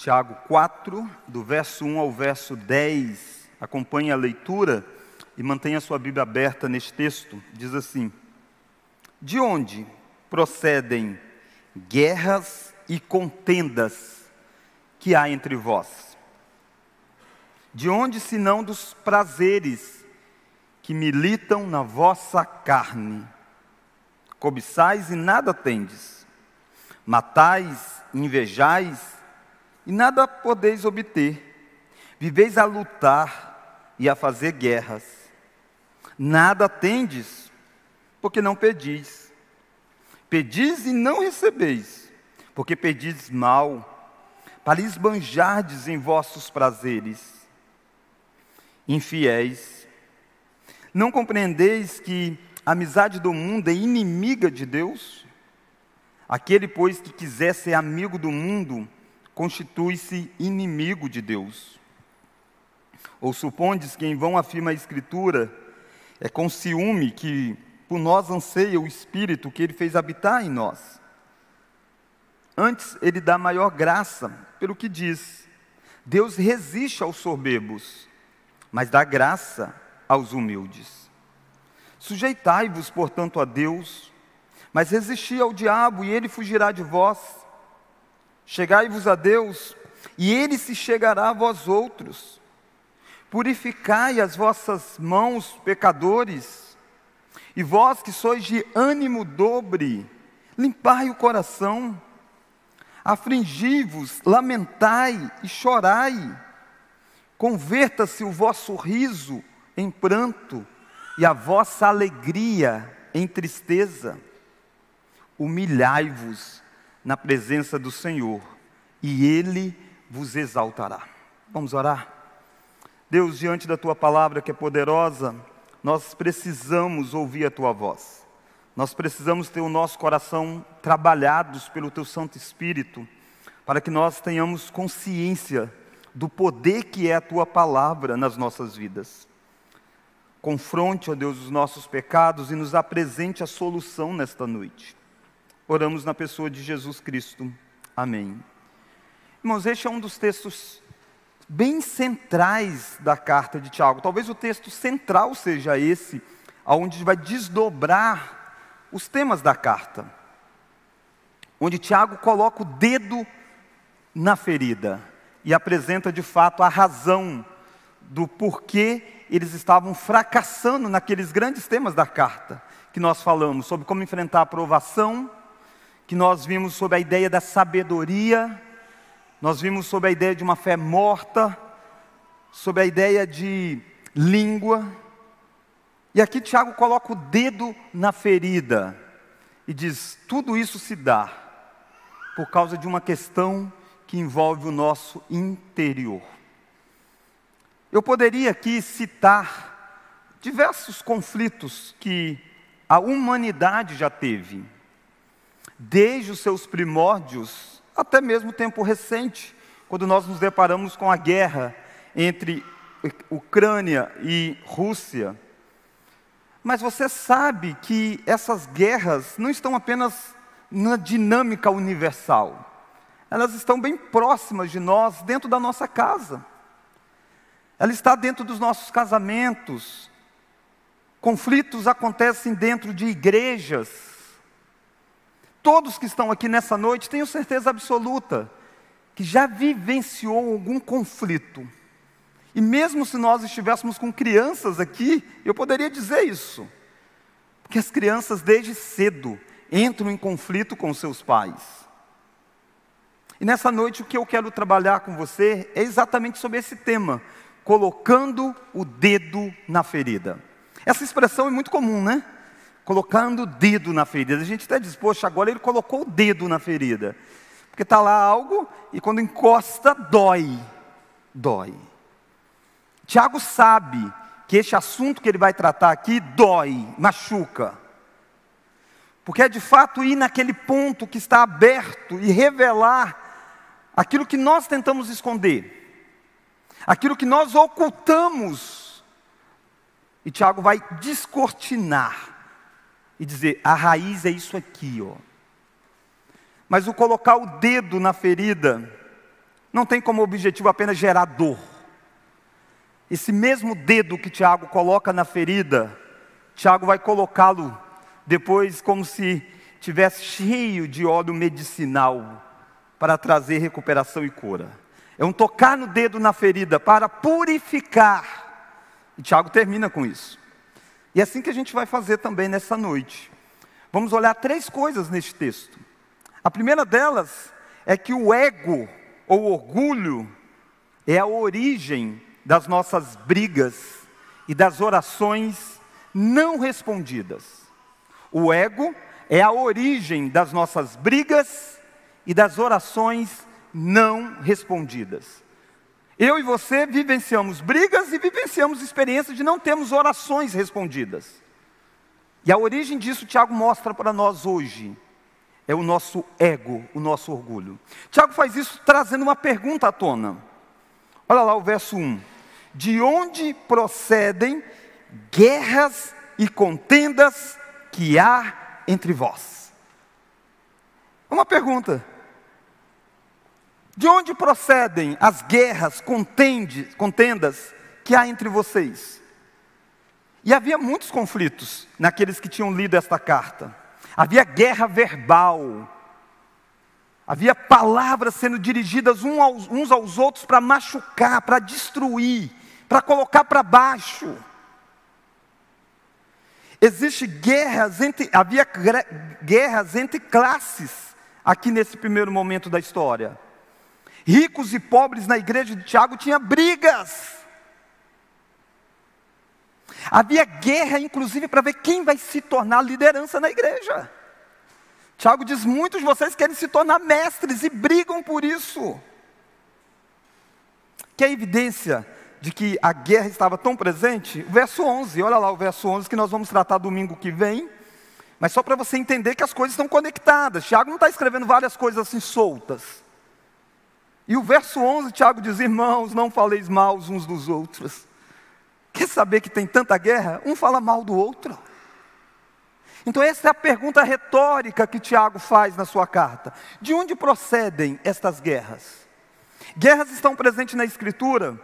Tiago 4, do verso 1 ao verso 10. Acompanhe a leitura e mantenha sua Bíblia aberta neste texto. Diz assim: De onde procedem guerras e contendas que há entre vós? De onde, senão dos prazeres que militam na vossa carne? Cobiçais e nada tendes, matais, invejais e nada podeis obter. Viveis a lutar e a fazer guerras. Nada tendes, porque não pedis. Pedis e não recebeis, porque pedis mal, para esbanjardes em vossos prazeres. Infiéis, não compreendeis que a amizade do mundo é inimiga de Deus? Aquele, pois, que quiser ser amigo do mundo, constitui-se inimigo de Deus. Ou supondes que em vão afirma a Escritura, é com ciúme que por nós anseia o Espírito que Ele fez habitar em nós. Antes, Ele dá maior graça, pelo que diz: Deus resiste aos soberbos, mas dá graça aos humildes. Sujeitai-vos, portanto, a Deus, mas resisti ao diabo, e ele fugirá de vós. Chegai-vos a Deus, e ele se chegará a vós outros. Purificai as vossas mãos, pecadores, e vós que sois de ânimo dobre, limpai o coração. Afligi-vos, lamentai e chorai. Converta-se o vosso riso em pranto e a vossa alegria em tristeza. Humilhai-vos na presença do Senhor, e Ele vos exaltará. Vamos orar? Deus, diante da tua palavra que é poderosa, nós precisamos ouvir a tua voz. Nós precisamos ter o nosso coração trabalhados pelo teu Santo Espírito, para que nós tenhamos consciência do poder que é a tua palavra nas nossas vidas. Confronte, ó Deus, os nossos pecados e nos apresente a solução nesta noite. Oramos na pessoa de Jesus Cristo. Amém. Irmãos, este é um dos textos bem centrais da carta de Tiago. Talvez o texto central seja esse, onde vai desdobrar os temas da carta. Onde Tiago coloca o dedo na ferida e apresenta de fato a razão do porquê eles estavam fracassando naqueles grandes temas da carta que nós falamos sobre como enfrentar a aprovação, que nós vimos sobre a ideia da sabedoria, nós vimos sobre a ideia de uma fé morta, sobre a ideia de língua. E aqui Tiago coloca o dedo na ferida e diz: tudo isso se dá por causa de uma questão que envolve o nosso interior. Eu poderia aqui citar diversos conflitos que a humanidade já teve desde os seus primórdios até mesmo tempo recente, quando nós nos deparamos com a guerra entre Ucrânia e Rússia. Mas você sabe que essas guerras não estão apenas na dinâmica universal, elas estão bem próximas de nós, dentro da nossa casa. Ela está dentro dos nossos casamentos. Conflitos acontecem dentro de igrejas, Todos que estão aqui nessa noite, tenho certeza absoluta, que já vivenciou algum conflito. E mesmo se nós estivéssemos com crianças aqui, eu poderia dizer isso. Porque as crianças, desde cedo, entram em conflito com seus pais. E nessa noite, o que eu quero trabalhar com você é exatamente sobre esse tema: colocando o dedo na ferida. Essa expressão é muito comum, né? Colocando o dedo na ferida. A gente está disposto, agora ele colocou o dedo na ferida. Porque está lá algo e quando encosta, dói. Dói. Tiago sabe que este assunto que ele vai tratar aqui dói, machuca. Porque é de fato ir naquele ponto que está aberto e revelar aquilo que nós tentamos esconder, aquilo que nós ocultamos. E Tiago vai descortinar e dizer: a raiz é isso aqui, ó. Mas o colocar o dedo na ferida não tem como objetivo apenas gerar dor. Esse mesmo dedo que Tiago coloca na ferida, Tiago vai colocá-lo depois como se tivesse cheio de óleo medicinal para trazer recuperação e cura. É um tocar no dedo na ferida para purificar. E Tiago termina com isso. E é assim que a gente vai fazer também nessa noite. Vamos olhar três coisas neste texto. A primeira delas é que o ego ou orgulho é a origem das nossas brigas e das orações não respondidas. O ego é a origem das nossas brigas e das orações não respondidas. Eu e você vivenciamos brigas e vivenciamos experiências de não termos orações respondidas. E a origem disso, Tiago mostra para nós hoje, é o nosso ego, o nosso orgulho. Tiago faz isso trazendo uma pergunta à tona. Olha lá o verso 1. De onde procedem guerras e contendas que há entre vós? Uma pergunta. De onde procedem as guerras, contendas que há entre vocês? E havia muitos conflitos naqueles que tinham lido esta carta. Havia guerra verbal. Havia palavras sendo dirigidas uns aos outros para machucar, para destruir, para colocar para baixo. Existe guerras entre, havia guerras entre classes aqui nesse primeiro momento da história. Ricos e pobres na igreja de Tiago tinha brigas. Havia guerra, inclusive, para ver quem vai se tornar liderança na igreja. Tiago diz: muitos de vocês querem se tornar mestres e brigam por isso. Que é evidência de que a guerra estava tão presente? O verso 11, olha lá o verso 11 que nós vamos tratar domingo que vem. Mas só para você entender que as coisas estão conectadas. Tiago não está escrevendo várias coisas assim soltas. E o verso 11, Tiago diz: Irmãos, não faleis mal uns dos outros. Quer saber que tem tanta guerra? Um fala mal do outro. Então, essa é a pergunta retórica que Tiago faz na sua carta: de onde procedem estas guerras? Guerras estão presentes na Escritura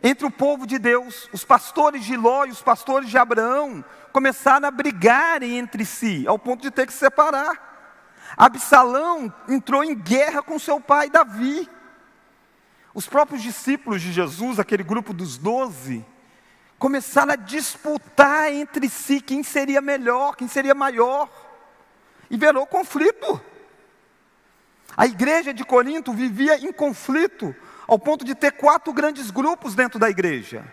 entre o povo de Deus, os pastores de Ló e os pastores de Abraão começaram a brigarem entre si, ao ponto de ter que se separar. Absalão entrou em guerra com seu pai Davi. Os próprios discípulos de Jesus, aquele grupo dos doze, começaram a disputar entre si quem seria melhor, quem seria maior, e virou conflito. A igreja de Corinto vivia em conflito, ao ponto de ter quatro grandes grupos dentro da igreja.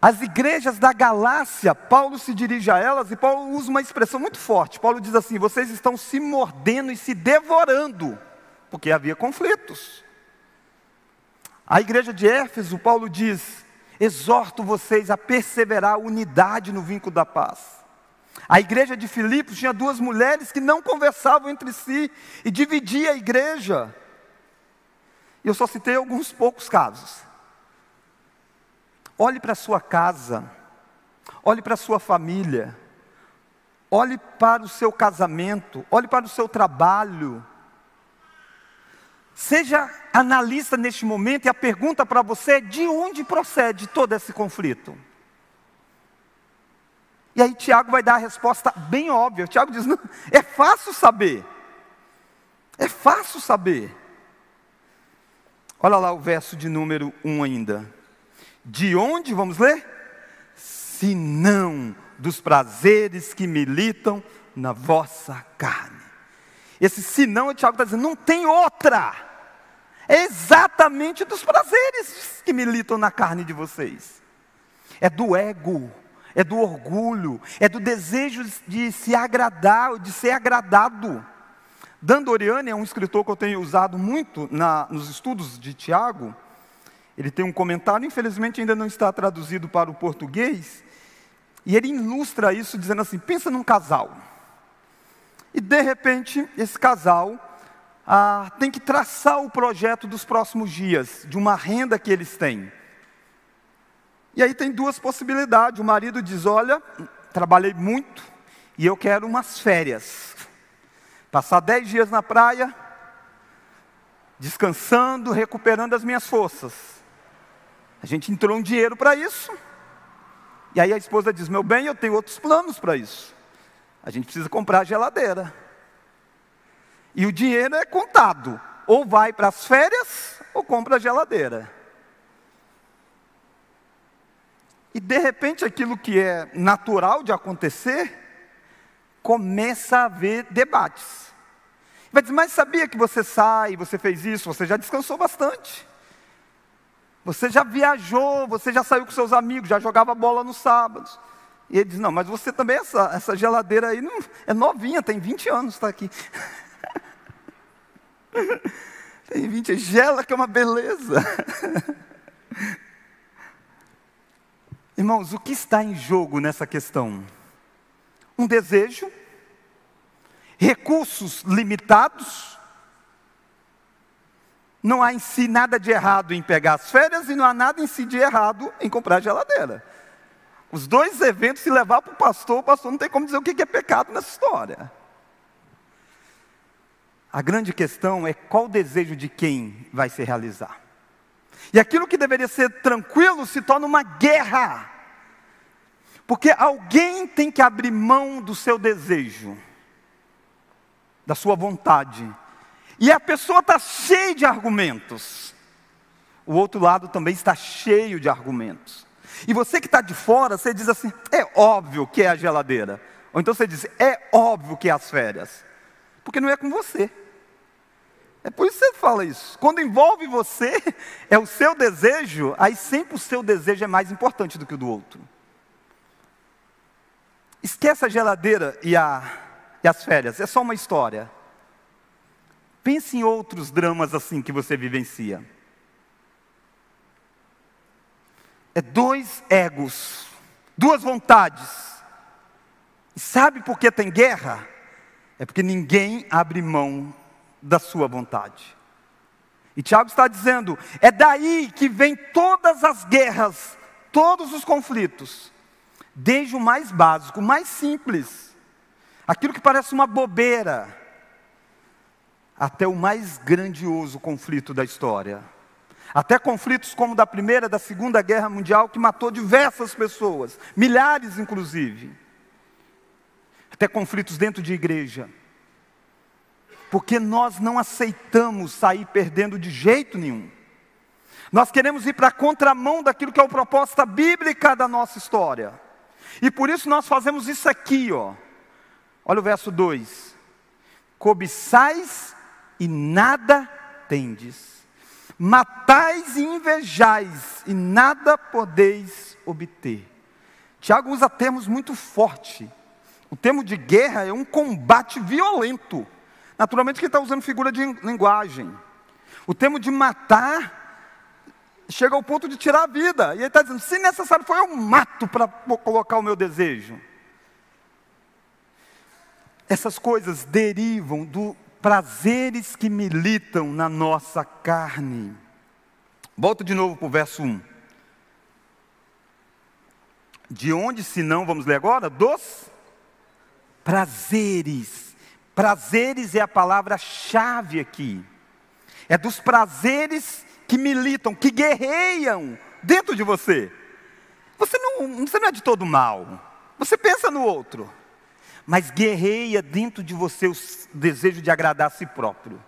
As igrejas da Galácia, Paulo se dirige a elas e Paulo usa uma expressão muito forte. Paulo diz assim: vocês estão se mordendo e se devorando porque havia conflitos. A igreja de Éfeso, Paulo diz: exorto vocês a perseverar a unidade no vínculo da paz. A igreja de Filipos tinha duas mulheres que não conversavam entre si e dividia a igreja. Eu só citei alguns poucos casos. Olhe para a sua casa, olhe para a sua família, olhe para o seu casamento, olhe para o seu trabalho, Seja analista neste momento e a pergunta para você é: de onde procede todo esse conflito? E aí Tiago vai dar a resposta bem óbvia. Tiago diz: não, é fácil saber. É fácil saber. Olha lá o verso de número 1 ainda. De onde, vamos ler? Se não dos prazeres que militam na vossa carne. Esse senão, o Tiago está dizendo, não tem outra. É exatamente dos prazeres que militam na carne de vocês. É do ego, é do orgulho, é do desejo de se agradar, de ser agradado. Dan Doriani é um escritor que eu tenho usado muito na, nos estudos de Tiago. Ele tem um comentário, infelizmente ainda não está traduzido para o português. E ele ilustra isso dizendo assim: pensa num casal. E de repente, esse casal ah, tem que traçar o projeto dos próximos dias, de uma renda que eles têm. E aí tem duas possibilidades. O marido diz: Olha, trabalhei muito e eu quero umas férias. Passar dez dias na praia, descansando, recuperando as minhas forças. A gente entrou um dinheiro para isso. E aí a esposa diz: Meu bem, eu tenho outros planos para isso. A gente precisa comprar a geladeira. E o dinheiro é contado. Ou vai para as férias, ou compra a geladeira. E de repente aquilo que é natural de acontecer, começa a haver debates. Vai dizer, mas sabia que você sai, você fez isso, você já descansou bastante. Você já viajou, você já saiu com seus amigos, já jogava bola nos sábados. E ele diz: Não, mas você também, essa, essa geladeira aí não, é novinha, tem 20 anos, está aqui. tem 20, gela que é uma beleza. Irmãos, o que está em jogo nessa questão? Um desejo, recursos limitados, não há em si nada de errado em pegar as férias e não há nada em si de errado em comprar geladeira. Os dois eventos, se levar para o pastor, o pastor não tem como dizer o que é pecado nessa história. A grande questão é qual o desejo de quem vai se realizar. E aquilo que deveria ser tranquilo se torna uma guerra. Porque alguém tem que abrir mão do seu desejo, da sua vontade. E a pessoa está cheia de argumentos. O outro lado também está cheio de argumentos. E você que está de fora, você diz assim: é óbvio que é a geladeira. Ou então você diz: é óbvio que é as férias. Porque não é com você. É por isso que você fala isso. Quando envolve você, é o seu desejo, aí sempre o seu desejo é mais importante do que o do outro. Esquece a geladeira e, a, e as férias, é só uma história. Pense em outros dramas assim que você vivencia. É dois egos, duas vontades. E sabe por que tem guerra? É porque ninguém abre mão da sua vontade. E Tiago está dizendo: é daí que vem todas as guerras, todos os conflitos, desde o mais básico, o mais simples, aquilo que parece uma bobeira, até o mais grandioso conflito da história. Até conflitos como da Primeira, da Segunda Guerra Mundial, que matou diversas pessoas, milhares inclusive. Até conflitos dentro de igreja. Porque nós não aceitamos sair perdendo de jeito nenhum. Nós queremos ir para a contramão daquilo que é a proposta bíblica da nossa história. E por isso nós fazemos isso aqui, ó. Olha o verso 2: Cobiçais e nada tendes matais e invejais, e nada podeis obter. Tiago usa termos muito fortes. O termo de guerra é um combate violento. Naturalmente que ele está usando figura de linguagem. O termo de matar chega ao ponto de tirar a vida. E ele está dizendo: se necessário for, eu mato para colocar o meu desejo. Essas coisas derivam do prazeres que militam na nossa carne. Volta de novo para o verso 1. De onde, se não, vamos ler agora? Dos prazeres. Prazeres é a palavra-chave aqui. É dos prazeres que militam, que guerreiam dentro de você. Você não, você não é de todo mal. Você pensa no outro mas guerreia dentro de você o desejo de agradar a si próprio.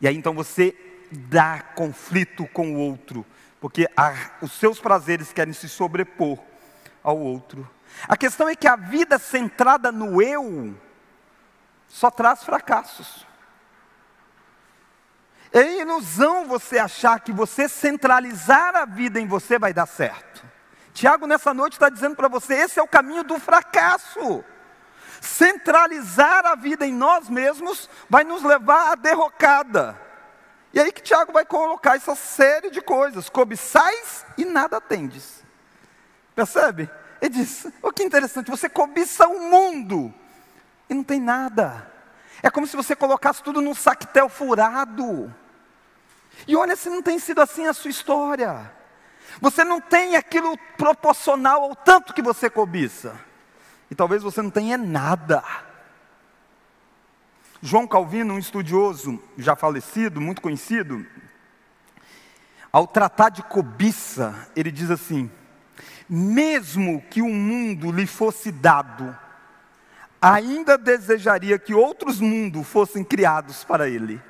E aí então você dá conflito com o outro, porque a, os seus prazeres querem se sobrepor ao outro. A questão é que a vida centrada no eu só traz fracassos. É ilusão você achar que você centralizar a vida em você vai dar certo. Tiago, nessa noite, está dizendo para você: esse é o caminho do fracasso centralizar a vida em nós mesmos vai nos levar à derrocada. E aí que Tiago vai colocar essa série de coisas: cobiçais e nada tendes. Percebe? Ele diz: o oh, que interessante, você cobiça o mundo e não tem nada. É como se você colocasse tudo num saquetel furado. E olha se não tem sido assim a sua história. Você não tem aquilo proporcional ao tanto que você cobiça. E talvez você não tenha nada. João Calvino, um estudioso já falecido, muito conhecido, ao tratar de cobiça, ele diz assim: mesmo que o mundo lhe fosse dado, ainda desejaria que outros mundos fossem criados para ele.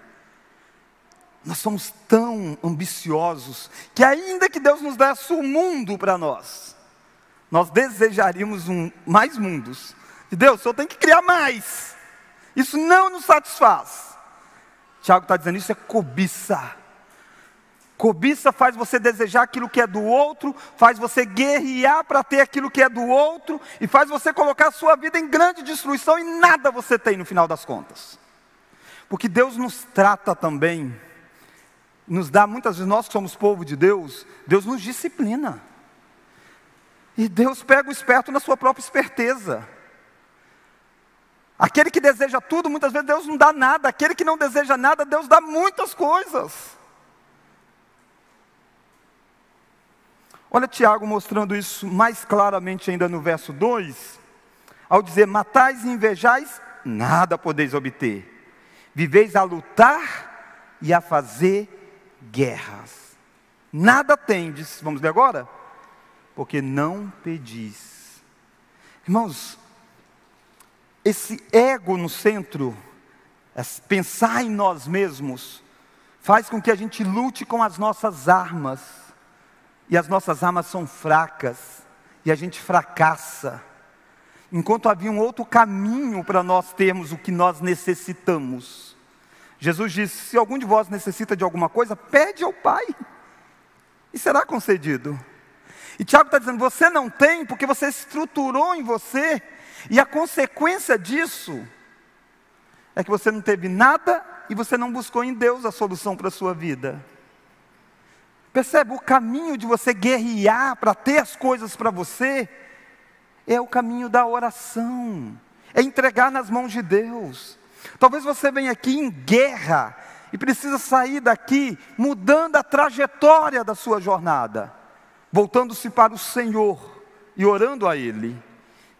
Nós somos tão ambiciosos que, ainda que Deus nos desse o mundo para nós, nós desejaríamos um, mais mundos. E Deus, o Senhor tem que criar mais. Isso não nos satisfaz. Tiago está dizendo: isso é cobiça. Cobiça faz você desejar aquilo que é do outro, faz você guerrear para ter aquilo que é do outro, e faz você colocar a sua vida em grande destruição e nada você tem no final das contas. Porque Deus nos trata também, nos dá, muitas vezes nós que somos povo de Deus, Deus nos disciplina. E Deus pega o esperto na sua própria esperteza. Aquele que deseja tudo, muitas vezes Deus não dá nada. Aquele que não deseja nada, Deus dá muitas coisas. Olha Tiago mostrando isso mais claramente ainda no verso 2, ao dizer: Matais e invejais, nada podeis obter. Viveis a lutar e a fazer guerras. Nada tendes, vamos ler agora? Porque não pedis. Irmãos, esse ego no centro, pensar em nós mesmos, faz com que a gente lute com as nossas armas, e as nossas armas são fracas, e a gente fracassa, enquanto havia um outro caminho para nós termos o que nós necessitamos. Jesus disse: Se algum de vós necessita de alguma coisa, pede ao Pai, e será concedido. E Tiago está dizendo: Você não tem porque você estruturou em você e a consequência disso é que você não teve nada e você não buscou em Deus a solução para a sua vida. Percebe? O caminho de você guerrear para ter as coisas para você é o caminho da oração, é entregar nas mãos de Deus. Talvez você venha aqui em guerra e precisa sair daqui mudando a trajetória da sua jornada, voltando-se para o Senhor e orando a Ele.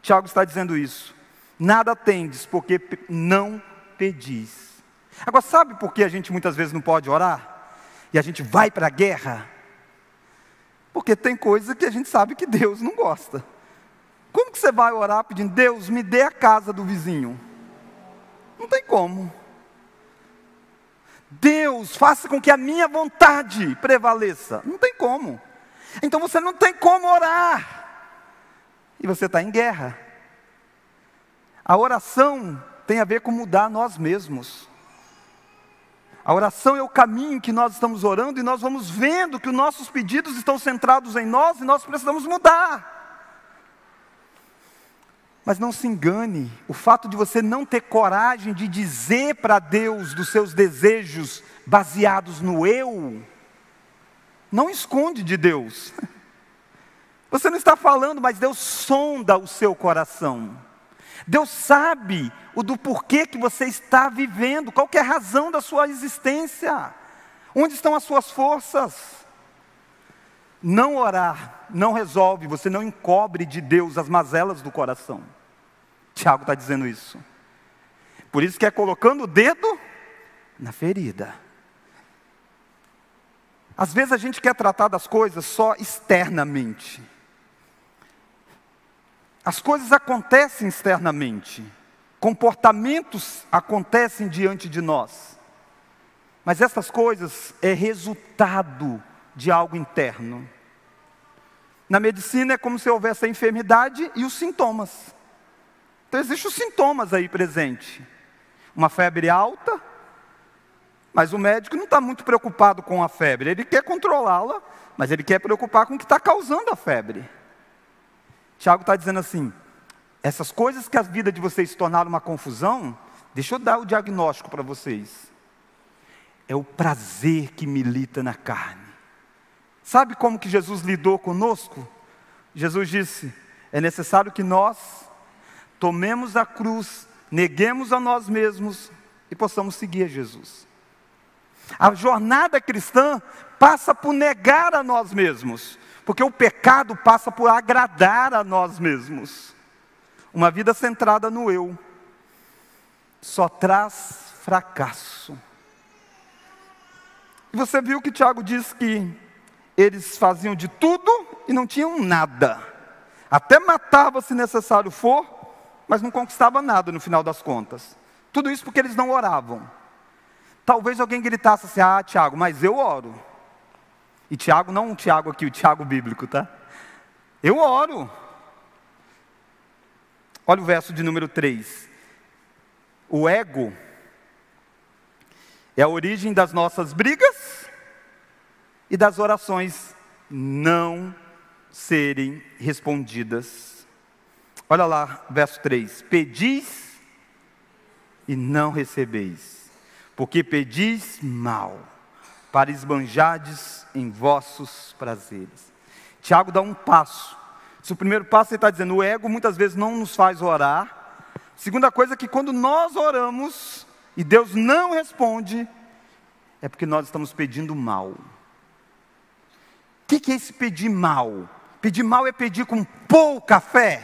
Tiago está dizendo isso. Nada tendes, porque não pedis. Agora, sabe por que a gente muitas vezes não pode orar? E a gente vai para a guerra? Porque tem coisa que a gente sabe que Deus não gosta. Como que você vai orar pedindo, Deus, me dê a casa do vizinho? Não tem como. Deus, faça com que a minha vontade prevaleça. Não tem como. Então você não tem como orar e você está em guerra. A oração tem a ver com mudar nós mesmos. A oração é o caminho que nós estamos orando e nós vamos vendo que os nossos pedidos estão centrados em nós e nós precisamos mudar. Mas não se engane, o fato de você não ter coragem de dizer para Deus dos seus desejos baseados no eu, não esconde de Deus. Você não está falando, mas Deus sonda o seu coração. Deus sabe o do porquê que você está vivendo, qual é a razão da sua existência, onde estão as suas forças. Não orar não resolve, você não encobre de Deus as mazelas do coração. Tiago está dizendo isso. Por isso que é colocando o dedo na ferida. Às vezes a gente quer tratar das coisas só externamente. As coisas acontecem externamente, comportamentos acontecem diante de nós, mas essas coisas é resultado de algo interno. Na medicina é como se houvesse a enfermidade e os sintomas. Então existem os sintomas aí presentes. Uma febre alta, mas o médico não está muito preocupado com a febre, ele quer controlá-la, mas ele quer preocupar com o que está causando a febre. Tiago está dizendo assim: essas coisas que a vida de vocês se tornaram uma confusão, deixa eu dar o diagnóstico para vocês. É o prazer que milita na carne. Sabe como que Jesus lidou conosco? Jesus disse: é necessário que nós tomemos a cruz, neguemos a nós mesmos e possamos seguir a Jesus. A jornada cristã passa por negar a nós mesmos, porque o pecado passa por agradar a nós mesmos. Uma vida centrada no eu só traz fracasso. E você viu que Tiago diz que eles faziam de tudo e não tinham nada. Até matava se necessário for, mas não conquistava nada no final das contas. Tudo isso porque eles não oravam. Talvez alguém gritasse assim: Ah, Tiago, mas eu oro. E Tiago, não o Tiago aqui, o Tiago bíblico, tá? Eu oro. Olha o verso de número 3. O ego é a origem das nossas brigas e das orações não serem respondidas. Olha lá, verso 3: Pedis e não recebeis, porque pedis mal, para esbanjardes em vossos prazeres. Tiago dá um passo. Se o primeiro passo ele está dizendo, o ego muitas vezes não nos faz orar. Segunda coisa é que quando nós oramos e Deus não responde, é porque nós estamos pedindo mal. O que, que é esse pedir mal? Pedir mal é pedir com pouca fé.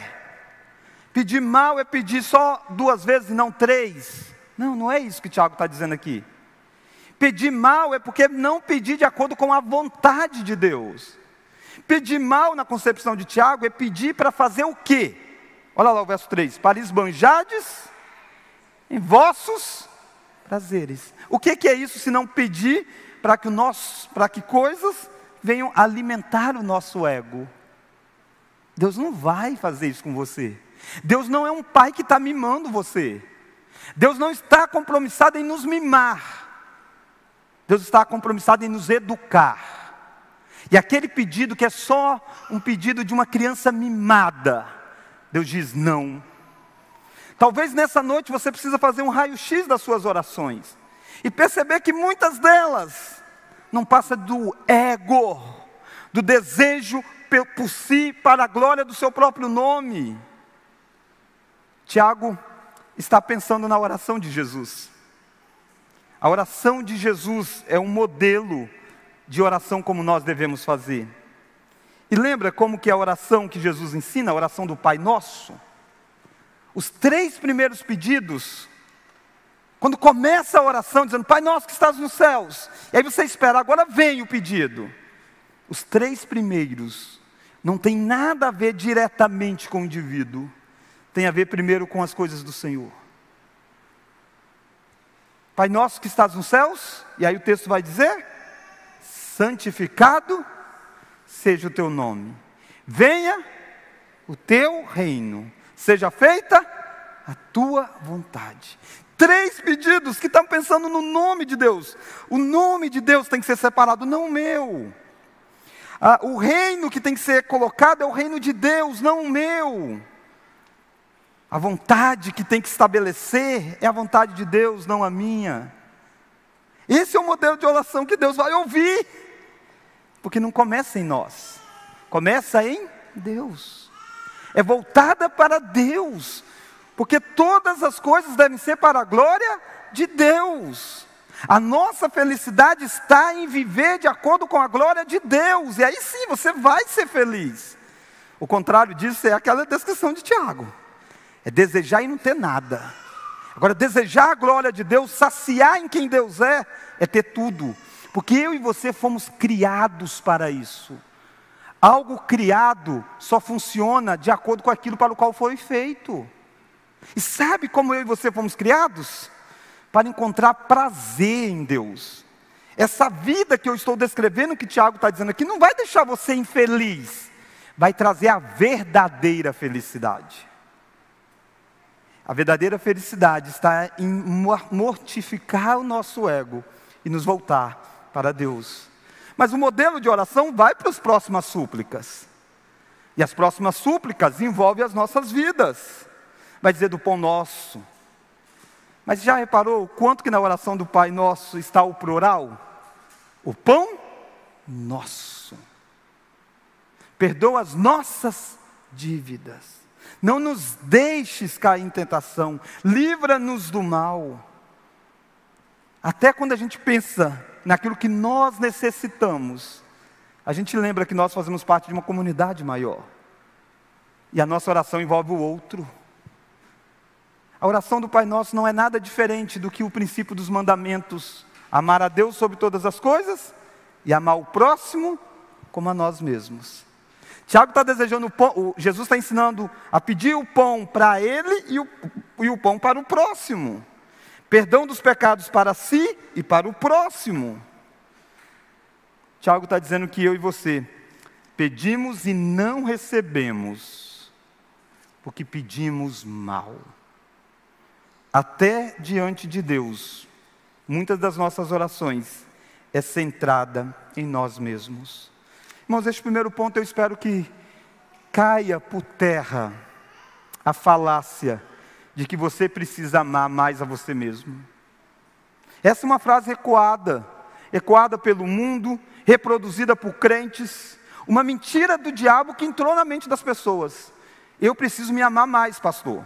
Pedir mal é pedir só duas vezes não três. Não, não é isso que Tiago está dizendo aqui. Pedir mal é porque não pedir de acordo com a vontade de Deus. Pedir mal na concepção de Tiago é pedir para fazer o quê? Olha lá o verso 3: Para esbanjades em vossos prazeres. O que, que é isso se não pedir para que, para que coisas venham alimentar o nosso ego? Deus não vai fazer isso com você. Deus não é um pai que está mimando você. Deus não está compromissado em nos mimar. Deus está compromissado em nos educar. E aquele pedido que é só um pedido de uma criança mimada, Deus diz não. Talvez nessa noite você precisa fazer um raio-x das suas orações e perceber que muitas delas não passa do ego, do desejo por si para a glória do seu próprio nome. Tiago está pensando na oração de Jesus. A oração de Jesus é um modelo de oração como nós devemos fazer. E lembra como que a oração que Jesus ensina, a oração do Pai Nosso? Os três primeiros pedidos, quando começa a oração dizendo, Pai Nosso que estás nos céus, e aí você espera, agora vem o pedido. Os três primeiros não tem nada a ver diretamente com o indivíduo, tem a ver primeiro com as coisas do Senhor. Pai nosso que estás nos céus, e aí o texto vai dizer: santificado seja o teu nome, venha o teu reino, seja feita a tua vontade. Três pedidos que estão pensando no nome de Deus. O nome de Deus tem que ser separado, não o meu. Ah, o reino que tem que ser colocado é o reino de Deus, não o meu. A vontade que tem que estabelecer é a vontade de Deus, não a minha. Esse é o modelo de oração que Deus vai ouvir, porque não começa em nós, começa em Deus. É voltada para Deus, porque todas as coisas devem ser para a glória de Deus. A nossa felicidade está em viver de acordo com a glória de Deus, e aí sim você vai ser feliz. O contrário disso é aquela descrição de Tiago: é desejar e não ter nada. Agora, desejar a glória de Deus, saciar em quem Deus é, é ter tudo, porque eu e você fomos criados para isso. Algo criado só funciona de acordo com aquilo para o qual foi feito. E sabe como eu e você fomos criados? para encontrar prazer em Deus. Essa vida que eu estou descrevendo, que Tiago está dizendo aqui, não vai deixar você infeliz, vai trazer a verdadeira felicidade. A verdadeira felicidade está em mortificar o nosso ego e nos voltar para Deus. Mas o modelo de oração vai para as próximas súplicas. E as próximas súplicas envolvem as nossas vidas. Vai dizer do pão nosso, mas já reparou o quanto que na oração do Pai Nosso está o plural? O pão nosso. Perdoa as nossas dívidas. Não nos deixes cair em tentação. Livra-nos do mal. Até quando a gente pensa naquilo que nós necessitamos, a gente lembra que nós fazemos parte de uma comunidade maior. E a nossa oração envolve o outro. A oração do Pai Nosso não é nada diferente do que o princípio dos mandamentos: amar a Deus sobre todas as coisas e amar o próximo como a nós mesmos. Tiago está desejando o pão, Jesus está ensinando a pedir o pão para ele e o, e o pão para o próximo. Perdão dos pecados para si e para o próximo. Tiago está dizendo que eu e você pedimos e não recebemos, porque pedimos mal até diante de Deus, muitas das nossas orações é centrada em nós mesmos. Irmãos, este primeiro ponto eu espero que caia por terra a falácia de que você precisa amar mais a você mesmo. Essa é uma frase ecoada, ecoada pelo mundo, reproduzida por crentes, uma mentira do diabo que entrou na mente das pessoas. Eu preciso me amar mais, pastor.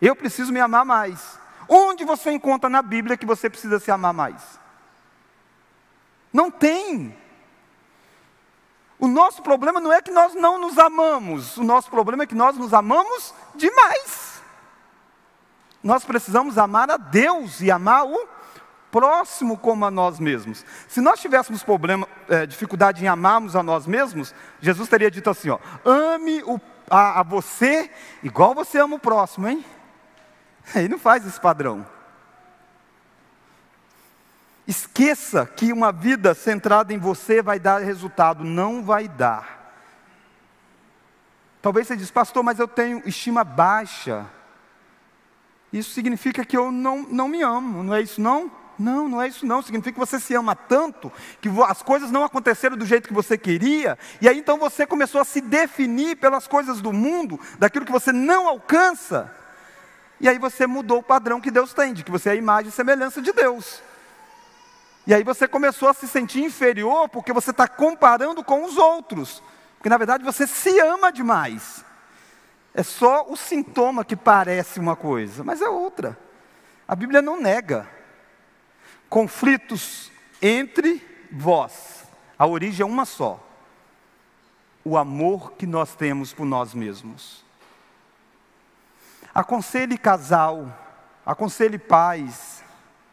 Eu preciso me amar mais. Onde você encontra na Bíblia que você precisa se amar mais? Não tem. O nosso problema não é que nós não nos amamos, o nosso problema é que nós nos amamos demais. Nós precisamos amar a Deus e amar o próximo como a nós mesmos. Se nós tivéssemos problema, é, dificuldade em amarmos a nós mesmos, Jesus teria dito assim: ó, ame o, a, a você igual você ama o próximo, hein? Ele não faz esse padrão. Esqueça que uma vida centrada em você vai dar resultado, não vai dar. Talvez você diz, pastor, mas eu tenho estima baixa. Isso significa que eu não, não me amo, não é isso não? Não, não é isso não. Significa que você se ama tanto que as coisas não aconteceram do jeito que você queria, e aí então você começou a se definir pelas coisas do mundo, daquilo que você não alcança. E aí você mudou o padrão que Deus tem, de que você é a imagem e semelhança de Deus. E aí você começou a se sentir inferior porque você está comparando com os outros. Porque na verdade você se ama demais. É só o sintoma que parece uma coisa, mas é outra. A Bíblia não nega. Conflitos entre vós. A origem é uma só. O amor que nós temos por nós mesmos. Aconselhe casal, aconselhe pais,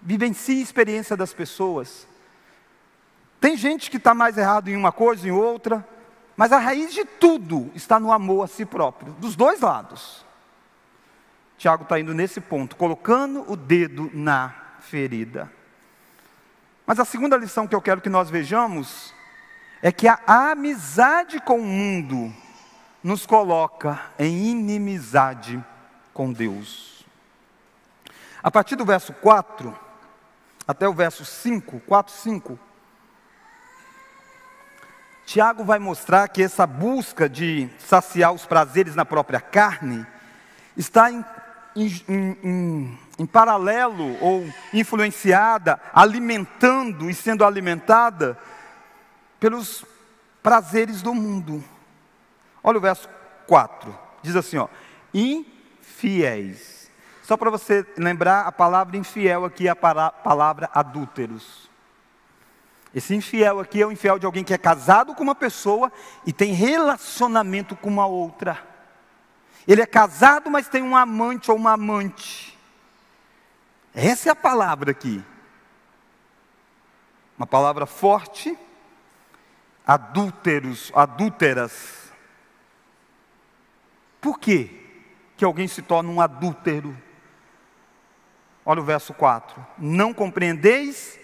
vivencie a experiência das pessoas. Tem gente que está mais errado em uma coisa, em outra, mas a raiz de tudo está no amor a si próprio, dos dois lados. Tiago está indo nesse ponto, colocando o dedo na ferida. Mas a segunda lição que eu quero que nós vejamos é que a amizade com o mundo nos coloca em inimizade com Deus. A partir do verso 4 até o verso 5, 4, 5, Tiago vai mostrar que essa busca de saciar os prazeres na própria carne está em, em, em, em, paralelo ou influenciada, alimentando e sendo alimentada pelos prazeres do mundo. Olha o verso 4, diz assim: ó, fiéis. Só para você lembrar, a palavra infiel aqui é a palavra adúlteros. Esse infiel aqui é o infiel de alguém que é casado com uma pessoa e tem relacionamento com uma outra. Ele é casado, mas tem um amante ou uma amante. Essa é a palavra aqui. Uma palavra forte. Adúlteros, adúlteras. Por quê? que alguém se torna um adúltero. Olha o verso 4: Não compreendeis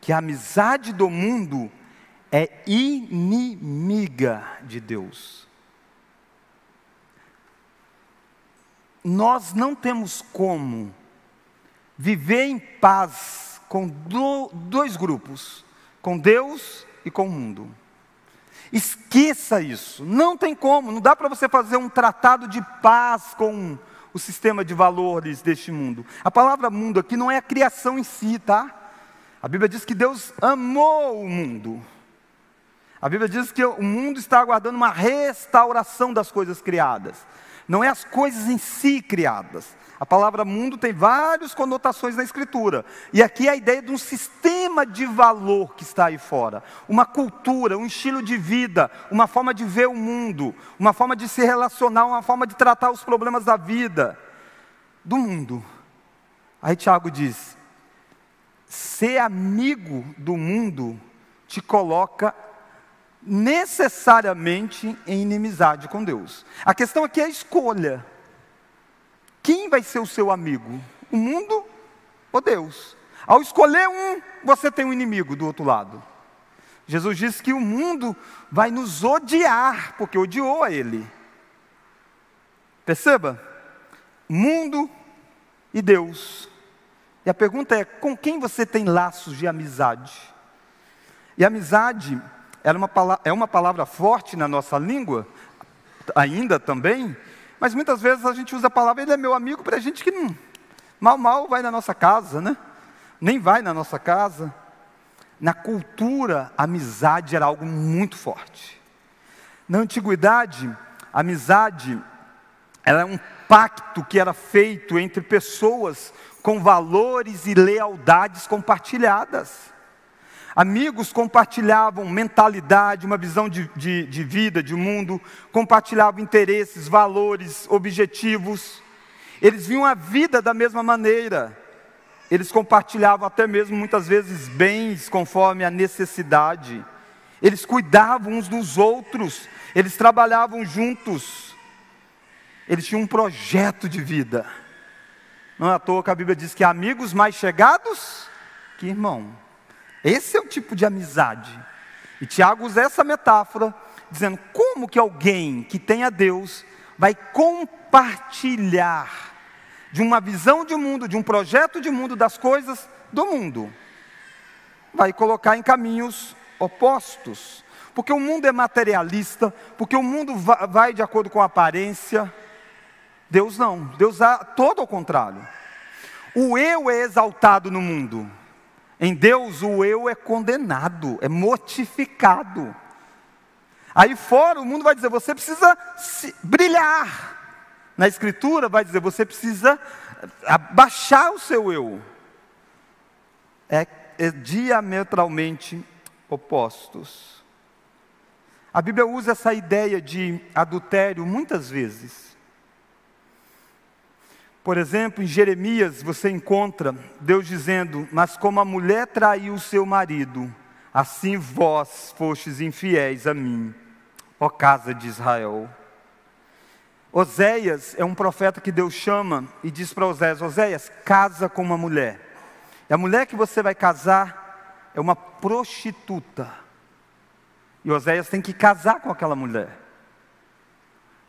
que a amizade do mundo é inimiga de Deus. Nós não temos como viver em paz com do, dois grupos, com Deus e com o mundo. Esqueça isso. Não tem como. Não dá para você fazer um tratado de paz com o sistema de valores deste mundo. A palavra mundo aqui não é a criação em si, tá? A Bíblia diz que Deus amou o mundo. A Bíblia diz que o mundo está aguardando uma restauração das coisas criadas. Não é as coisas em si criadas. A palavra mundo tem várias conotações na Escritura. E aqui é a ideia de um sistema de valor que está aí fora. Uma cultura, um estilo de vida, uma forma de ver o mundo, uma forma de se relacionar, uma forma de tratar os problemas da vida. do mundo. Aí Tiago diz: ser amigo do mundo te coloca necessariamente em inimizade com Deus. A questão aqui é a escolha. Quem vai ser o seu amigo? O mundo ou Deus? Ao escolher um, você tem um inimigo do outro lado. Jesus disse que o mundo vai nos odiar, porque odiou a Ele. Perceba? Mundo e Deus. E a pergunta é: com quem você tem laços de amizade? E amizade é uma, é uma palavra forte na nossa língua, ainda também, mas muitas vezes a gente usa a palavra, ele é meu amigo, para gente que não, mal, mal vai na nossa casa, né? Nem vai na nossa casa. Na cultura, amizade era algo muito forte. Na antiguidade, amizade era um pacto que era feito entre pessoas com valores e lealdades compartilhadas. Amigos compartilhavam mentalidade, uma visão de, de, de vida, de mundo, compartilhavam interesses, valores, objetivos. Eles viam a vida da mesma maneira. Eles compartilhavam até mesmo muitas vezes bens conforme a necessidade. Eles cuidavam uns dos outros, eles trabalhavam juntos. Eles tinham um projeto de vida. Não é à toa que a Bíblia diz que amigos mais chegados que irmão. Esse é o tipo de amizade. E Tiago usa essa metáfora, dizendo como que alguém que tem a Deus vai compartilhar de uma visão de mundo, de um projeto de mundo, das coisas do mundo. Vai colocar em caminhos opostos. Porque o mundo é materialista, porque o mundo vai de acordo com a aparência. Deus não, Deus há todo ao contrário. O eu é exaltado no mundo. Em Deus, o eu é condenado, é mortificado. Aí fora, o mundo vai dizer: você precisa brilhar na Escritura vai dizer: você precisa abaixar o seu eu. É, é diametralmente opostos. A Bíblia usa essa ideia de adultério muitas vezes. Por exemplo, em Jeremias você encontra Deus dizendo: Mas como a mulher traiu o seu marido, assim vós fostes infiéis a mim, ó casa de Israel. Oséias é um profeta que Deus chama e diz para Oséias: Oséias, casa com uma mulher. E a mulher que você vai casar é uma prostituta. E Oséias tem que casar com aquela mulher.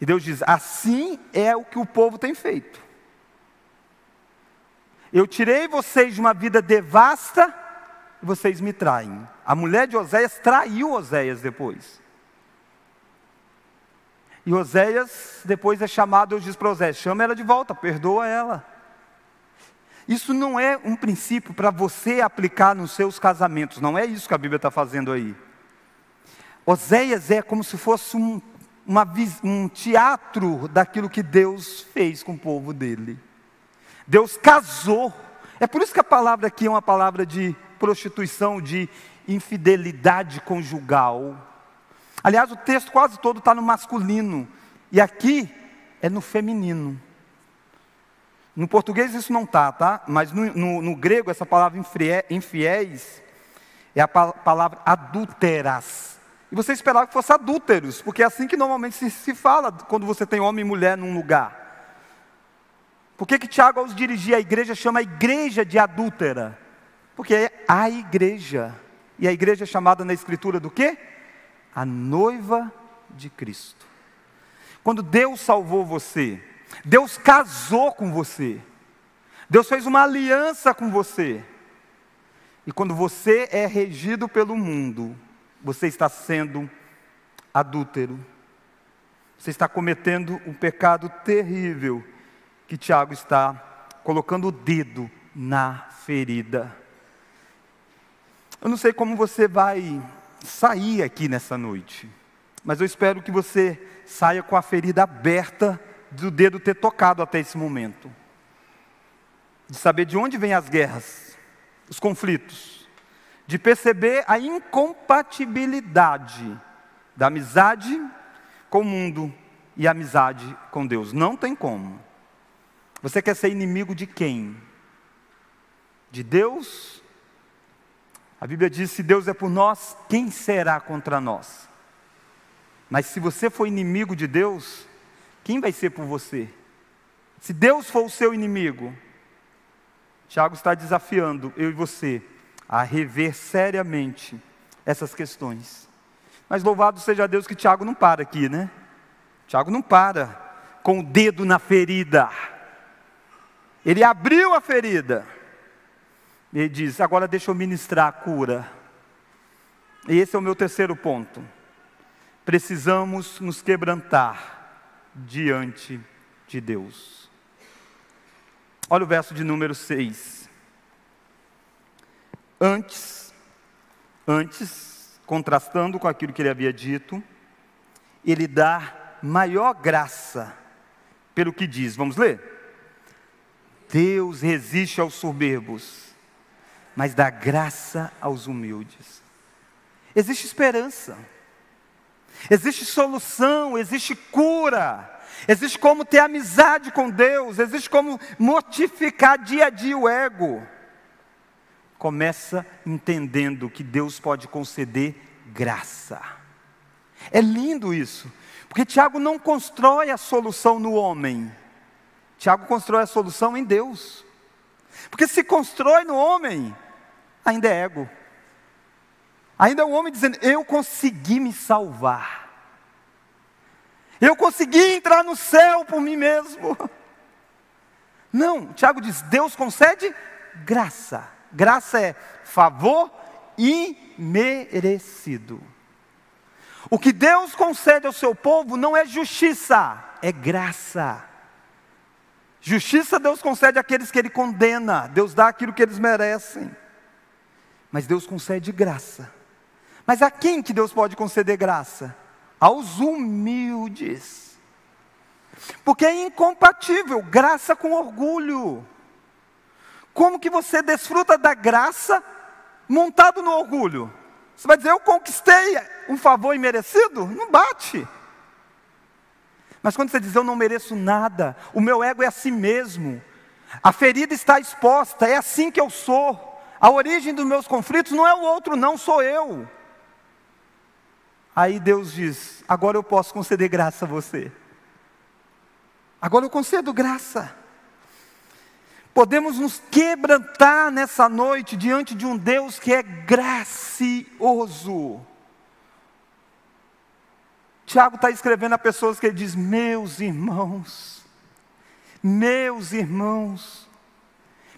E Deus diz: assim é o que o povo tem feito. Eu tirei vocês de uma vida devasta e vocês me traem. A mulher de Oséias traiu Oséias depois. E Oséias depois é chamado, Deus diz para Oséias: chama ela de volta, perdoa ela. Isso não é um princípio para você aplicar nos seus casamentos, não é isso que a Bíblia está fazendo aí. Oséias é como se fosse um, uma, um teatro daquilo que Deus fez com o povo dele. Deus casou. É por isso que a palavra aqui é uma palavra de prostituição, de infidelidade conjugal. Aliás, o texto quase todo está no masculino, e aqui é no feminino. No português isso não está, tá? Mas no, no, no, grego, essa palavra infiéis é a palavra adúlteras. E você esperava que fosse adúlteros, porque é assim que normalmente se, se fala quando você tem homem e mulher num lugar. Por que, que Tiago, ao dirigir a igreja, chama a igreja de adúltera? Porque é a igreja. E a igreja é chamada na escritura do quê? a noiva de Cristo. Quando Deus salvou você, Deus casou com você, Deus fez uma aliança com você. E quando você é regido pelo mundo, você está sendo adúltero. Você está cometendo um pecado terrível que Tiago está colocando o dedo na ferida. Eu não sei como você vai sair aqui nessa noite, mas eu espero que você saia com a ferida aberta do dedo ter tocado até esse momento, de saber de onde vêm as guerras, os conflitos, de perceber a incompatibilidade da amizade com o mundo e a amizade com Deus. Não tem como. Você quer ser inimigo de quem? De Deus? A Bíblia diz: se Deus é por nós, quem será contra nós? Mas se você for inimigo de Deus, quem vai ser por você? Se Deus for o seu inimigo, Tiago está desafiando eu e você a rever seriamente essas questões. Mas louvado seja Deus que Tiago não para aqui, né? Tiago não para com o dedo na ferida. Ele abriu a ferida. Ele diz: agora deixa eu ministrar a cura. E esse é o meu terceiro ponto. Precisamos nos quebrantar diante de Deus. Olha o verso de número 6. Antes, antes, contrastando com aquilo que ele havia dito, ele dá maior graça pelo que diz. Vamos ler? Deus resiste aos soberbos, mas dá graça aos humildes. Existe esperança, existe solução, existe cura Existe como ter amizade com Deus, existe como mortificar dia a dia o ego. Começa entendendo que Deus pode conceder graça. É lindo isso, porque Tiago não constrói a solução no homem, Tiago constrói a solução em Deus. Porque se constrói no homem, ainda é ego. Ainda é o homem dizendo: Eu consegui me salvar. Eu consegui entrar no céu por mim mesmo. Não, Tiago diz: Deus concede graça. Graça é favor imerecido. O que Deus concede ao seu povo não é justiça, é graça. Justiça Deus concede àqueles que Ele condena, Deus dá aquilo que eles merecem. Mas Deus concede graça. Mas a quem que Deus pode conceder graça? aos humildes. Porque é incompatível graça com orgulho. Como que você desfruta da graça montado no orgulho? Você vai dizer, eu conquistei um favor imerecido? Não bate. Mas quando você diz, eu não mereço nada, o meu ego é assim mesmo, a ferida está exposta, é assim que eu sou, a origem dos meus conflitos não é o outro, não, sou eu. Aí Deus diz: agora eu posso conceder graça a você. Agora eu concedo graça. Podemos nos quebrantar nessa noite diante de um Deus que é gracioso. Tiago está escrevendo a pessoas que ele diz: Meus irmãos, meus irmãos.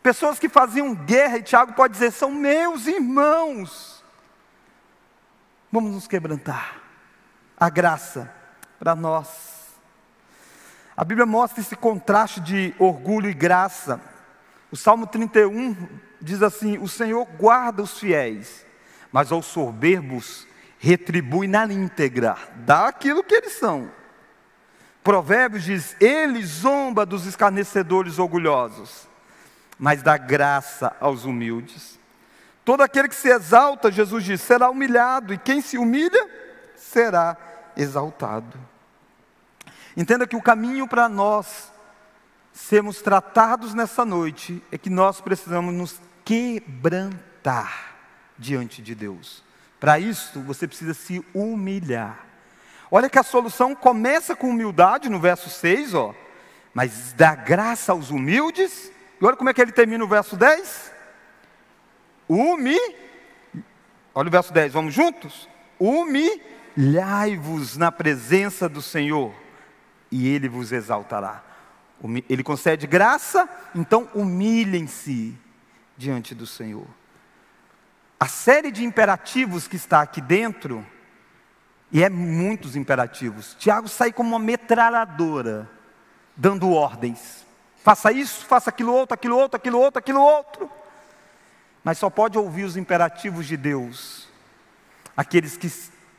Pessoas que faziam guerra, e Tiago pode dizer: São meus irmãos. Vamos nos quebrantar. A graça para nós. A Bíblia mostra esse contraste de orgulho e graça. O Salmo 31 diz assim: O Senhor guarda os fiéis, mas aos soberbos retribui na íntegra, dá aquilo que eles são. Provérbios diz: Ele zomba dos escarnecedores orgulhosos, mas dá graça aos humildes. Todo aquele que se exalta, Jesus diz, será humilhado, e quem se humilha será exaltado. Entenda que o caminho para nós sermos tratados nessa noite é que nós precisamos nos quebrantar diante de Deus. Para isso, você precisa se humilhar. Olha que a solução começa com humildade no verso 6, ó. Mas dá graça aos humildes. E olha como é que ele termina o verso 10 Umi, olha o verso 10, vamos juntos? Humilhai-vos na presença do Senhor, e Ele vos exaltará. Ele concede graça, então humilhem-se diante do Senhor. A série de imperativos que está aqui dentro, e é muitos imperativos. Tiago sai como uma metralhadora, dando ordens. Faça isso, faça aquilo outro, aquilo outro, aquilo outro, aquilo outro mas só pode ouvir os imperativos de Deus aqueles que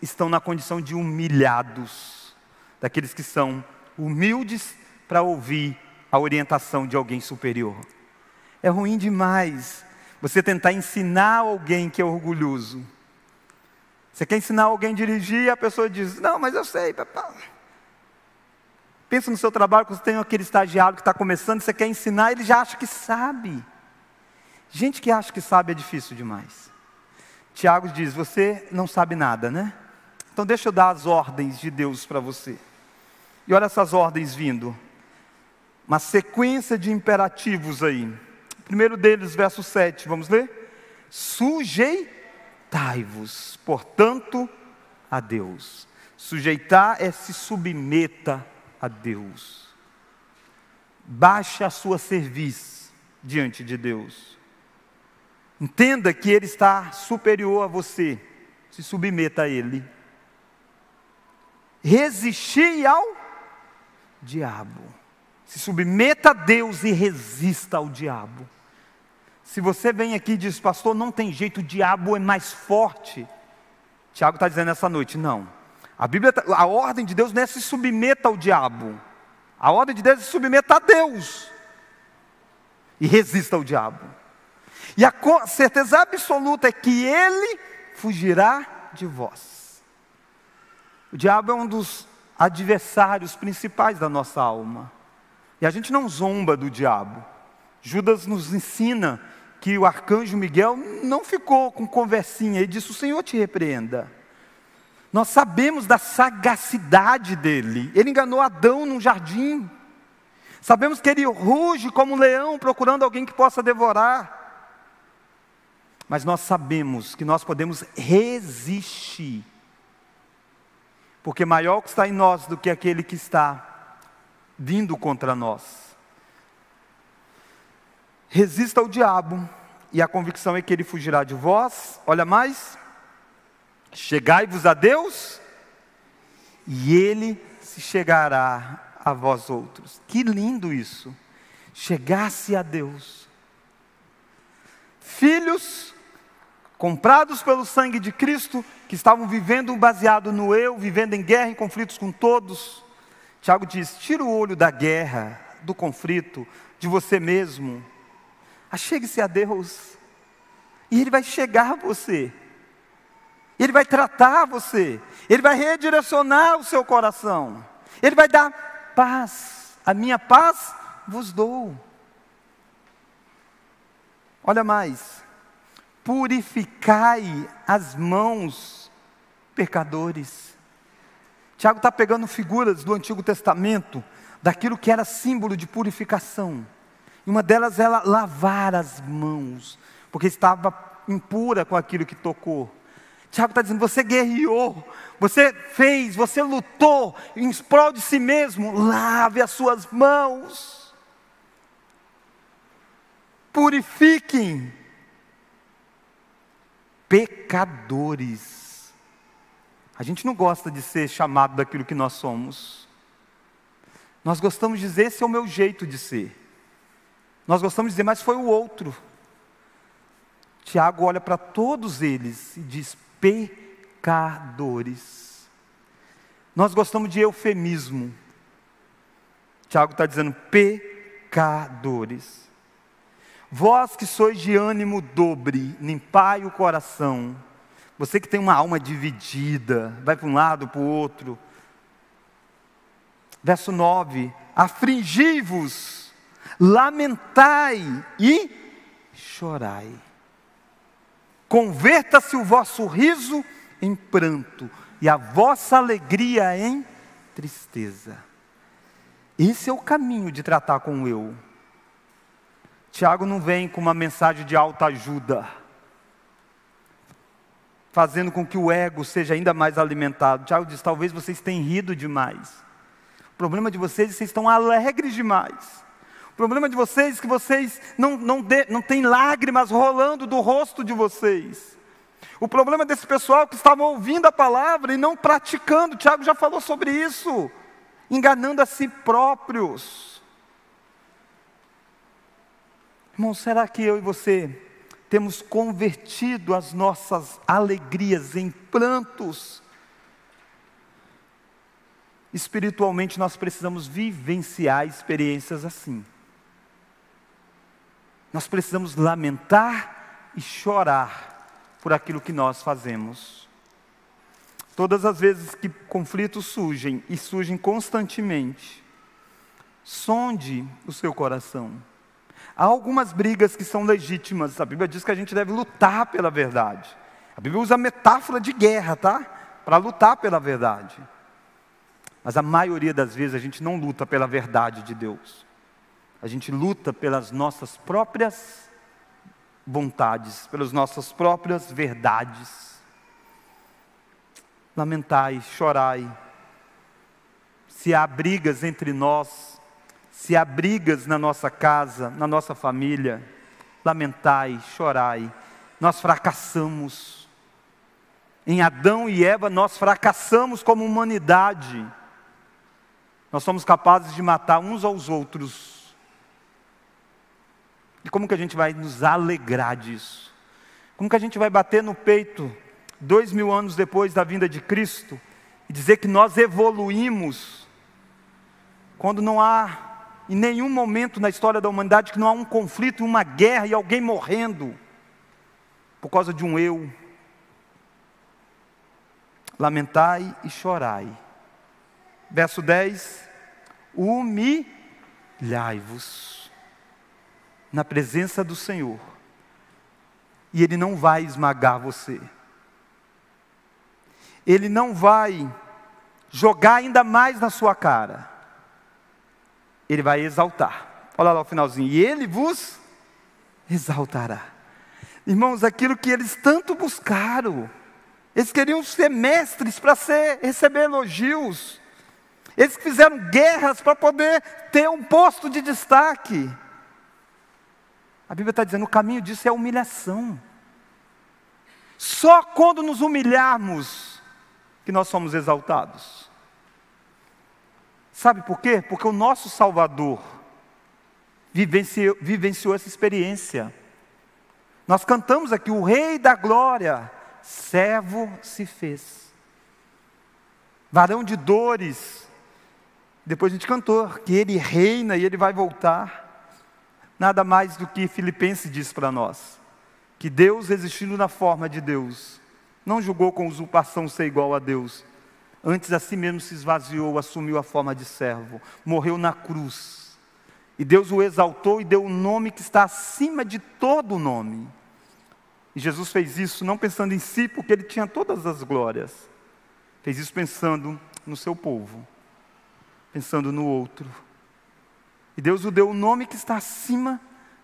estão na condição de humilhados, daqueles que são humildes para ouvir a orientação de alguém superior. É ruim demais você tentar ensinar alguém que é orgulhoso. Você quer ensinar alguém a dirigir e a pessoa diz: Não, mas eu sei. Pensa no seu trabalho, quando você tem aquele estagiário que está começando, você quer ensinar, ele já acha que sabe. Gente que acha que sabe é difícil demais. Tiago diz: Você não sabe nada, né? Então deixa eu dar as ordens de Deus para você. E olha essas ordens vindo. Uma sequência de imperativos aí. Primeiro deles, verso 7, vamos ler? Sujeitai-vos, portanto, a Deus. Sujeitar é se submeta a Deus. Baixe a sua serviço diante de Deus. Entenda que Ele está superior a você. Se submeta a Ele. Resistir ao diabo. Se submeta a Deus e resista ao diabo. Se você vem aqui e diz, pastor, não tem jeito, o diabo é mais forte. Tiago está dizendo essa noite, não. A Bíblia, tá, a ordem de Deus não é se submeta ao diabo. A ordem de Deus é se submeta a Deus. E resista ao diabo. E a certeza absoluta é que ele fugirá de vós. O diabo é um dos adversários principais da nossa alma. E a gente não zomba do diabo. Judas nos ensina que o arcanjo Miguel não ficou com conversinha e disse: O Senhor te repreenda. Nós sabemos da sagacidade dele. Ele enganou Adão num jardim. Sabemos que ele ruge como um leão procurando alguém que possa devorar. Mas nós sabemos que nós podemos resistir. Porque maior que está em nós do que aquele que está vindo contra nós. Resista ao diabo, e a convicção é que ele fugirá de vós. Olha mais. Chegai-vos a Deus, e ele se chegará a vós outros. Que lindo isso! Chegasse a Deus. Filhos comprados pelo sangue de Cristo, que estavam vivendo baseado no eu, vivendo em guerra, em conflitos com todos. Tiago diz: tira o olho da guerra, do conflito, de você mesmo. Achegue-se a Deus, e Ele vai chegar a você, Ele vai tratar você, Ele vai redirecionar o seu coração, Ele vai dar paz. A minha paz vos dou. Olha mais purificai as mãos, pecadores. Tiago está pegando figuras do Antigo Testamento, daquilo que era símbolo de purificação. E uma delas era lavar as mãos, porque estava impura com aquilo que tocou. Tiago está dizendo: você guerreou, você fez, você lutou em prol de si mesmo, lave as suas mãos, purifiquem pecadores. A gente não gosta de ser chamado daquilo que nós somos. Nós gostamos de dizer: esse é o meu jeito de ser. Nós gostamos de dizer, mas foi o outro. Tiago olha para todos eles e diz: pecadores. Nós gostamos de eufemismo. Tiago está dizendo pecadores. Vós que sois de ânimo dobre, limpai o coração. Você que tem uma alma dividida, vai para um lado, para o outro. Verso 9: Afligi-vos, lamentai e chorai. Converta-se o vosso riso em pranto e a vossa alegria em tristeza. Esse é o caminho de tratar com o eu. Tiago não vem com uma mensagem de alta ajuda, fazendo com que o ego seja ainda mais alimentado. Tiago diz: talvez vocês tenham rido demais. O problema de vocês é que vocês estão alegres demais. O problema de vocês é que vocês não, não, de, não têm lágrimas rolando do rosto de vocês. O problema desse pessoal que estavam ouvindo a palavra e não praticando, Tiago já falou sobre isso, enganando a si próprios. Irmão, será que eu e você temos convertido as nossas alegrias em prantos? Espiritualmente, nós precisamos vivenciar experiências assim. Nós precisamos lamentar e chorar por aquilo que nós fazemos. Todas as vezes que conflitos surgem, e surgem constantemente, sonde o seu coração. Há algumas brigas que são legítimas. A Bíblia diz que a gente deve lutar pela verdade. A Bíblia usa metáfora de guerra, tá? Para lutar pela verdade. Mas a maioria das vezes a gente não luta pela verdade de Deus. A gente luta pelas nossas próprias vontades, pelas nossas próprias verdades. Lamentai, chorai. Se há brigas entre nós, se há brigas na nossa casa, na nossa família, lamentai, chorai. Nós fracassamos. Em Adão e Eva, nós fracassamos como humanidade. Nós somos capazes de matar uns aos outros. E como que a gente vai nos alegrar disso? Como que a gente vai bater no peito, dois mil anos depois da vinda de Cristo, e dizer que nós evoluímos, quando não há em nenhum momento na história da humanidade que não há um conflito, uma guerra e alguém morrendo por causa de um eu. Lamentai e chorai. Verso 10: Humilhai-vos na presença do Senhor, e Ele não vai esmagar você, Ele não vai jogar ainda mais na sua cara ele vai exaltar. Olha lá o finalzinho. E ele vos exaltará. Irmãos, aquilo que eles tanto buscaram. Eles queriam ser mestres para receber elogios. Eles fizeram guerras para poder ter um posto de destaque. A Bíblia está dizendo: o caminho disso é humilhação. Só quando nos humilharmos que nós somos exaltados. Sabe por quê? Porque o nosso Salvador vivenciou, vivenciou essa experiência. Nós cantamos aqui: o Rei da Glória, servo se fez. Varão de dores. Depois a gente cantou que ele reina e ele vai voltar. Nada mais do que Filipenses diz para nós: que Deus, existindo na forma de Deus, não julgou com usurpação ser igual a Deus, Antes a si mesmo se esvaziou, assumiu a forma de servo, morreu na cruz. E Deus o exaltou e deu o um nome que está acima de todo nome. E Jesus fez isso não pensando em si, porque ele tinha todas as glórias. Fez isso pensando no seu povo, pensando no outro. E Deus o deu o um nome que está acima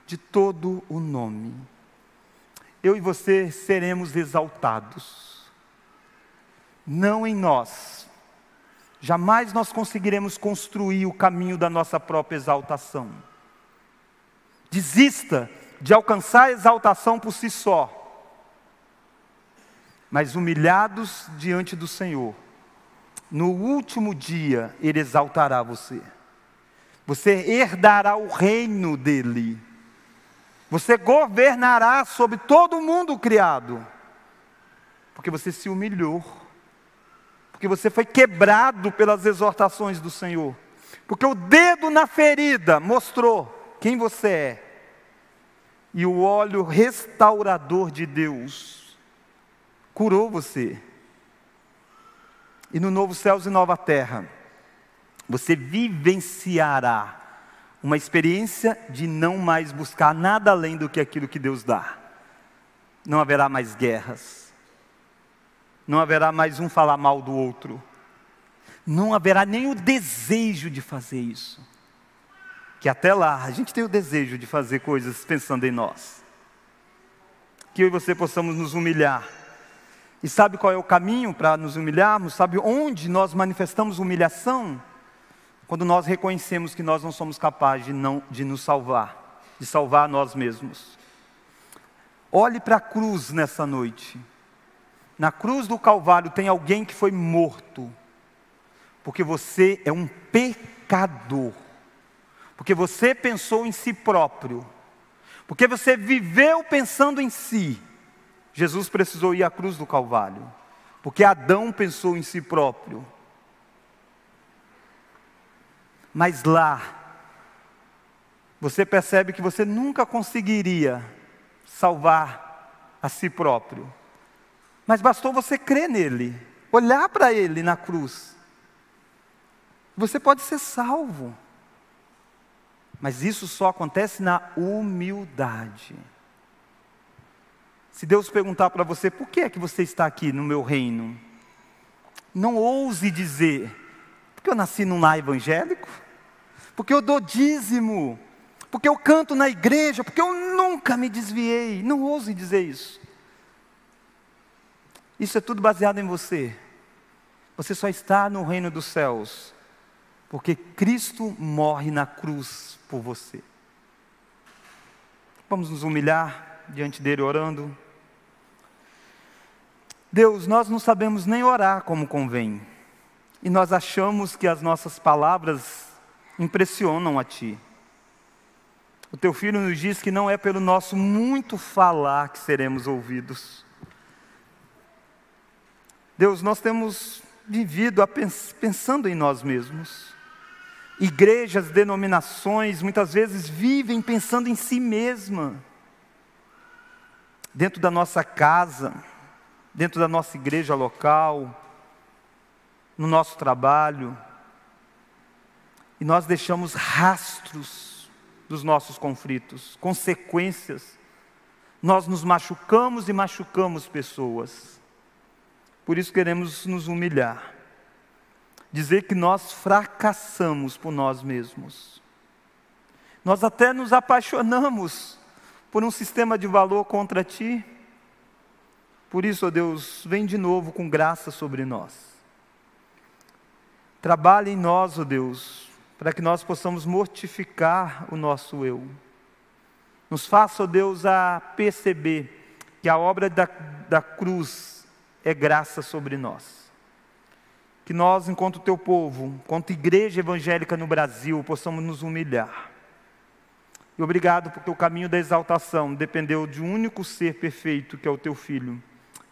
de todo o nome. Eu e você seremos exaltados não em nós. Jamais nós conseguiremos construir o caminho da nossa própria exaltação. Desista de alcançar a exaltação por si só. Mas humilhados diante do Senhor, no último dia Ele exaltará você. Você herdará o reino dEle. Você governará sobre todo o mundo criado. Porque você se humilhou porque você foi quebrado pelas exortações do Senhor, porque o dedo na ferida mostrou quem você é, e o óleo restaurador de Deus curou você. E no novo céus e nova terra, você vivenciará uma experiência de não mais buscar nada além do que aquilo que Deus dá. Não haverá mais guerras, não haverá mais um falar mal do outro, não haverá nem o desejo de fazer isso. Que até lá a gente tem o desejo de fazer coisas pensando em nós. Que eu e você possamos nos humilhar. E sabe qual é o caminho para nos humilharmos? Sabe onde nós manifestamos humilhação? Quando nós reconhecemos que nós não somos capazes de, não, de nos salvar, de salvar nós mesmos. Olhe para a cruz nessa noite. Na cruz do Calvário tem alguém que foi morto, porque você é um pecador, porque você pensou em si próprio, porque você viveu pensando em si. Jesus precisou ir à cruz do Calvário, porque Adão pensou em si próprio. Mas lá, você percebe que você nunca conseguiria salvar a si próprio. Mas bastou você crer nele, olhar para ele na cruz. Você pode ser salvo. Mas isso só acontece na humildade. Se Deus perguntar para você, por que é que você está aqui no meu reino? Não ouse dizer, porque eu nasci num lar evangélico, porque eu dou dízimo, porque eu canto na igreja, porque eu nunca me desviei. Não ouse dizer isso. Isso é tudo baseado em você. Você só está no reino dos céus, porque Cristo morre na cruz por você. Vamos nos humilhar diante dele orando. Deus, nós não sabemos nem orar como convém, e nós achamos que as nossas palavras impressionam a Ti. O Teu Filho nos diz que não é pelo nosso muito falar que seremos ouvidos. Deus, nós temos vivido pensando em nós mesmos. Igrejas, denominações, muitas vezes vivem pensando em si mesma. Dentro da nossa casa, dentro da nossa igreja local, no nosso trabalho, e nós deixamos rastros dos nossos conflitos, consequências. Nós nos machucamos e machucamos pessoas. Por isso queremos nos humilhar, dizer que nós fracassamos por nós mesmos. Nós até nos apaixonamos por um sistema de valor contra ti por isso, ó Deus, vem de novo com graça sobre nós. Trabalhe em nós, ó Deus, para que nós possamos mortificar o nosso eu. Nos faça, ó Deus, a perceber que a obra da, da cruz é graça sobre nós. Que nós, enquanto teu povo, enquanto igreja evangélica no Brasil, possamos nos humilhar. E obrigado porque o caminho da exaltação dependeu de um único ser perfeito, que é o teu filho.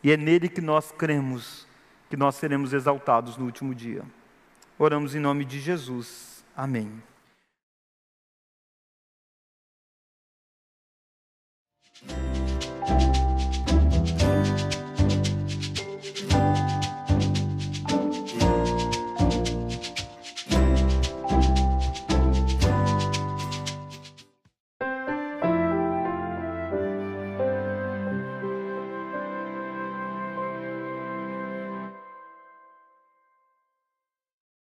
E é nele que nós cremos que nós seremos exaltados no último dia. Oramos em nome de Jesus. Amém.